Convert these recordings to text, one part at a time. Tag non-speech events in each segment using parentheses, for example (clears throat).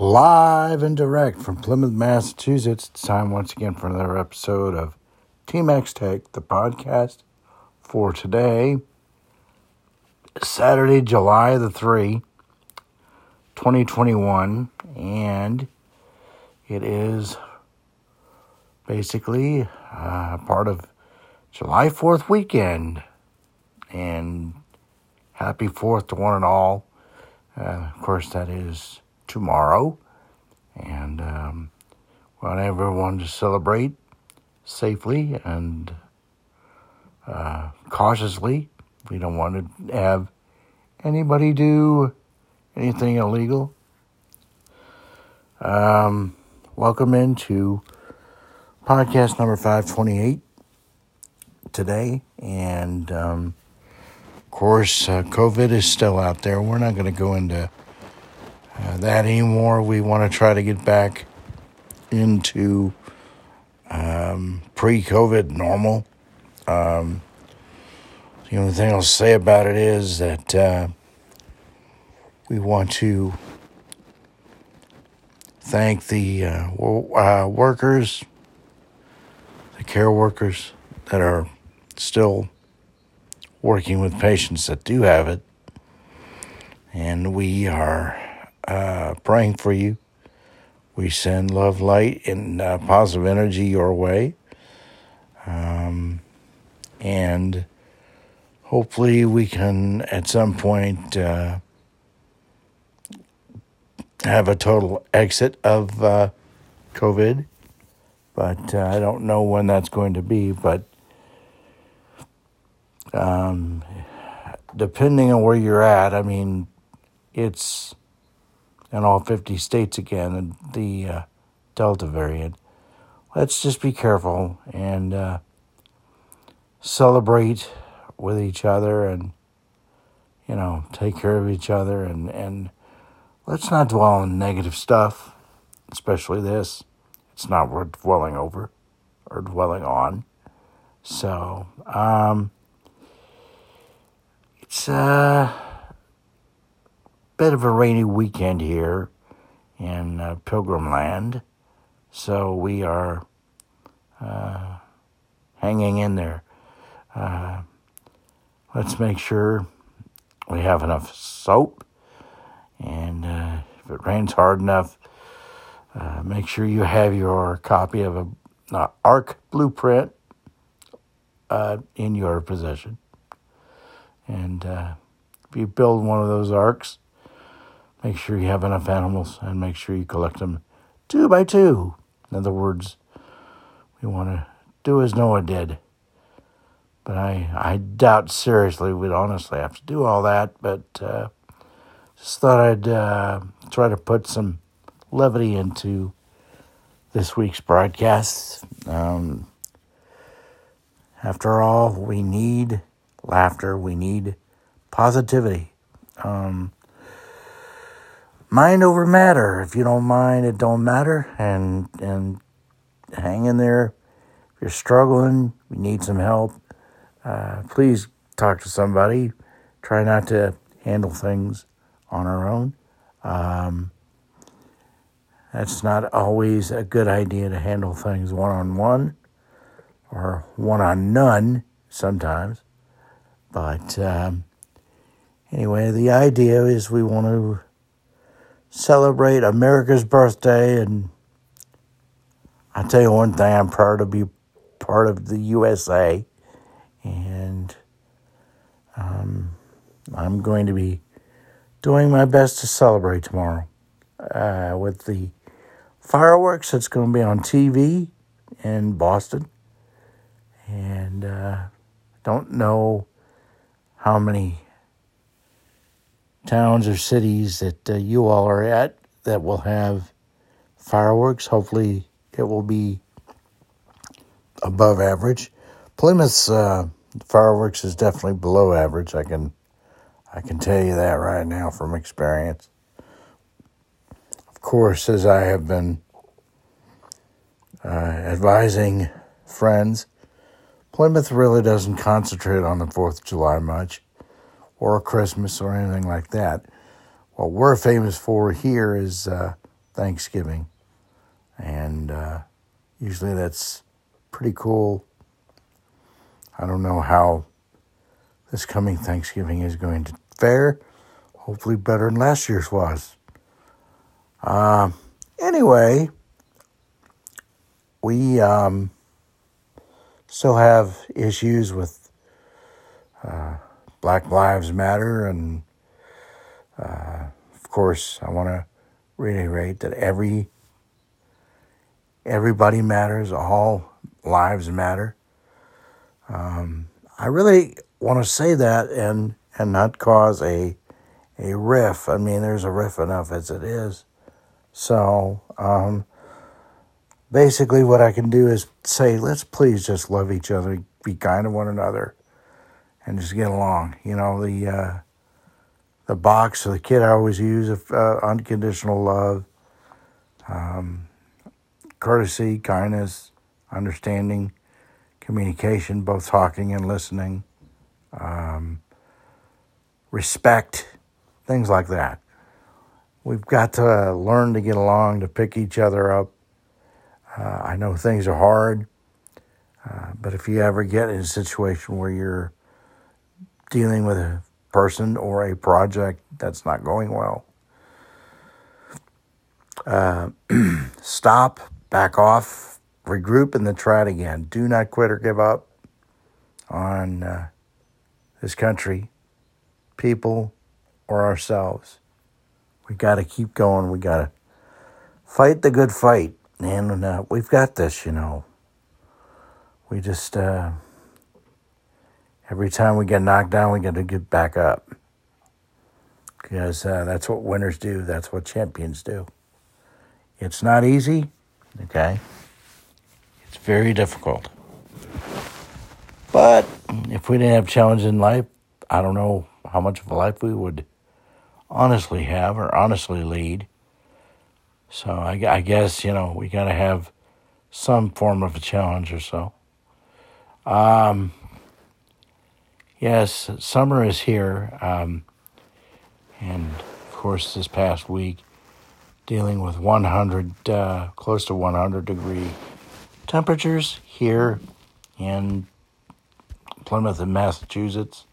Live and direct from Plymouth, Massachusetts. It's time once again for another episode of Team X Tech, the podcast for today, Saturday, July the 3, 2021. And it is basically uh, part of July 4th weekend. And happy 4th to one and all. Uh, of course, that is tomorrow. And um, want everyone to celebrate safely and uh, cautiously. We don't want to have anybody do anything illegal. Um, welcome into podcast number 528 today. And um, of course, uh, COVID is still out there. We're not going to go into uh, that anymore. We want to try to get back into um, pre COVID normal. Um, the only thing I'll say about it is that uh, we want to thank the uh, uh, workers, the care workers that are still working with patients that do have it. And we are uh, praying for you. We send love, light, and uh, positive energy your way. Um, and hopefully, we can at some point uh, have a total exit of uh, COVID. But uh, I don't know when that's going to be. But um, depending on where you're at, I mean, it's in all 50 states again, the uh, Delta variant. Let's just be careful and uh, celebrate with each other and, you know, take care of each other and, and let's not dwell on negative stuff, especially this. It's not worth dwelling over or dwelling on. So, um, it's, uh, bit of a rainy weekend here in uh, Pilgrim Land, so we are uh, hanging in there. Uh, let's make sure we have enough soap, and uh, if it rains hard enough, uh, make sure you have your copy of a uh, ARK blueprint in your possession. And if you build one of those arks, Make sure you have enough animals and make sure you collect them two by two. In other words, we want to do as Noah did. But I, I doubt seriously we'd honestly have to do all that. But uh, just thought I'd uh, try to put some levity into this week's broadcast. Um, after all, we need laughter. We need positivity. Um, mind over matter. If you don't mind, it don't matter. And and hang in there. If you're struggling, you need some help. Uh, please talk to somebody. Try not to handle things on our own. Um, that's not always a good idea to handle things one on one or one on none sometimes. But um, anyway, the idea is we want to celebrate America's birthday. And I'll tell you one thing I'm proud to be part of the USA. And um, I'm going to be doing my best to celebrate tomorrow uh, with the fireworks that's going to be on TV in Boston. And uh, don't know how many towns or cities that uh, you all are at that will have fireworks. Hopefully, it will be above average. Plymouth's uh, fireworks is definitely below average. I can I can tell you that right now from experience. Of course, as I have been uh, advising friends, Plymouth really doesn't concentrate on the Fourth of July much or Christmas or anything like that. What we're famous for here is uh, Thanksgiving. And uh, usually that's pretty cool. I don't know how this coming Thanksgiving is going to fare. Hopefully, better than last year's was. Uh, anyway, we um, still have issues with uh, Black Lives Matter, and uh, of course, I want to reiterate that every everybody matters, all lives matter. Um, I really want to say that and and not cause a a riff. I mean, there's a riff enough as it is. So, um, basically, what I can do is say, let's please just love each other, be kind to one another, and just get along. You know, the uh, the box the kid I always use of uh, unconditional love, um, courtesy, kindness, understanding, communication, both talking and listening, um, respect, things like that. We've got to learn to get along, to pick each other up. Uh, I know things are hard, uh, but if you ever get in a situation where you're dealing with a person or a project that's not going well, uh, (clears throat) stop, back off, regroup, and then try it again. Do not quit or give up on uh, this country, people, or ourselves. We got to keep going. We got to fight the good fight. And uh, we've got this, you know. We just, uh, every time we get knocked down, we got to get back up. Because uh, that's what winners do, that's what champions do. It's not easy, okay? It's very difficult. But if we didn't have challenges in life, I don't know how much of a life we would honestly have or honestly lead. So I, I guess, you know, we got to have some form of a challenge or so. Um, yes, summer is here. Um, and of course, this past week, dealing with 100, uh, close to 100 degree temperatures here in Plymouth and Massachusetts.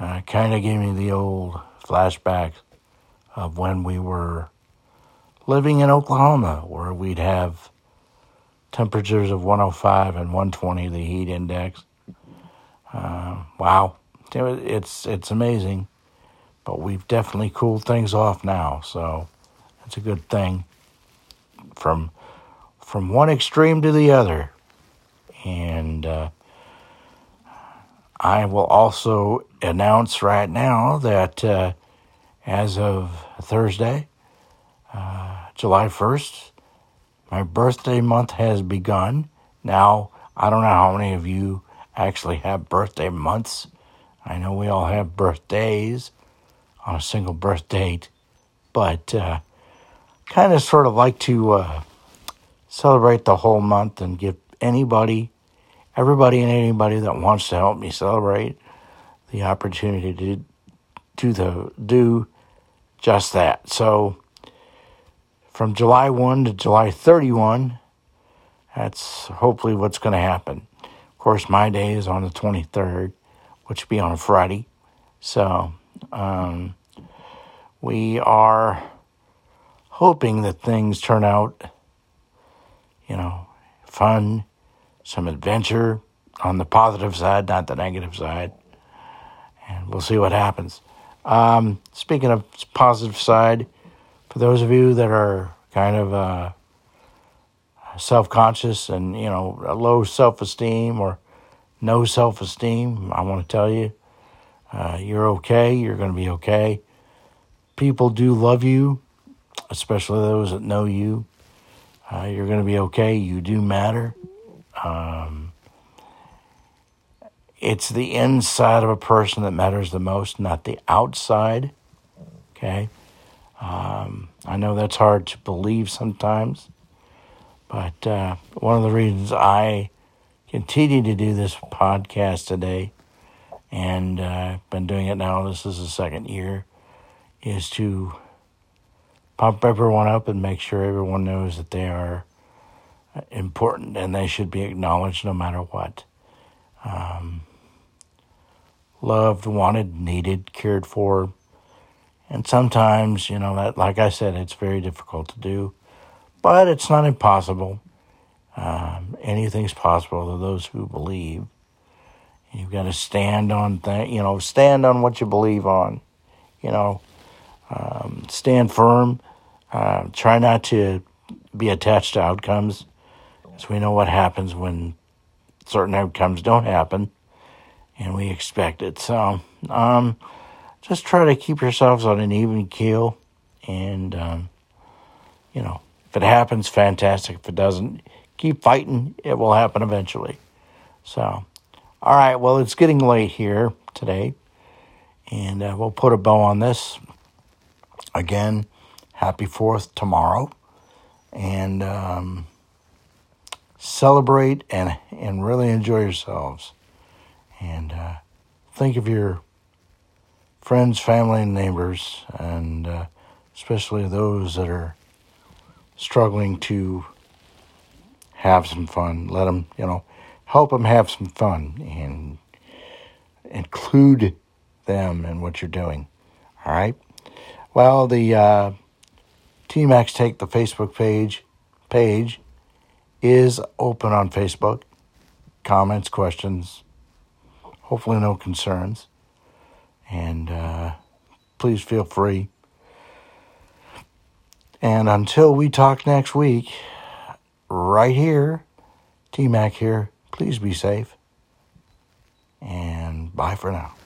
Uh, kind of gave me the old flashbacks of when we were living in Oklahoma, where we'd have temperatures of 105 and 120, the heat index. Uh, wow, it's it's amazing, but we've definitely cooled things off now, so it's a good thing. From from one extreme to the other, and uh, I will also announce right now that uh, as of Thursday, uh, July 1st, my birthday month has begun. Now, I don't know how many of you actually have birthday months. I know we all have birthdays on a single birth date, but uh, kind of sort of like to uh, celebrate the whole month and give anybody everybody and anybody that wants to help me celebrate the opportunity to do the do just that. So from July 1 to July 31, that's hopefully what's going to happen. Of course, my day is on the 23rd, which will be on a Friday. So um, we are hoping that things turn out, you know, fun some adventure on the positive side, not the negative side. And we'll see what happens. Um, speaking of positive side, for those of you that are kind of uh, self conscious and, you know, low self esteem or no self esteem, I want to tell you, uh, you're okay. You're going to be okay. People do love you, especially those that know you. Uh, you're going to be okay. You do matter. Um, it's the inside of a person that matters the most, not the outside. Okay. Um, I know that's hard to believe sometimes, but uh, one of the reasons I continue to do this podcast today, and uh, I've been doing it now, this is the second year, is to pump everyone up and make sure everyone knows that they are important and they should be acknowledged no matter what. Um, loved, wanted, needed, cared for. And sometimes, you know, that, like I said, it's very difficult to do, but it's not impossible. Um, anything's possible to those who believe. You've got to stand on that, you know, stand on what you believe on, you know, um, stand firm. Uh, try not to be attached to outcomes, because we know what happens when certain outcomes don't happen, and we expect it. So, um, just try to keep yourselves on an even keel, and um, you know, it happens, fantastic. If it doesn't, keep fighting. It will happen eventually. So, all right. Well, it's getting late here today, and uh, we'll put a bow on this. Again, happy Fourth tomorrow, and um, celebrate and and really enjoy yourselves, and uh, think of your friends, family, and neighbors, and uh, especially those that are struggling to have some fun. Let them, you know, help them have some fun and include them in what you're doing. All right. Well, the uh, TMAX Take the Facebook page page is open on Facebook. Comments, questions, hopefully no concerns, and uh, please feel free. And until we talk next week, right here, T Mac here, please be safe, and bye for now.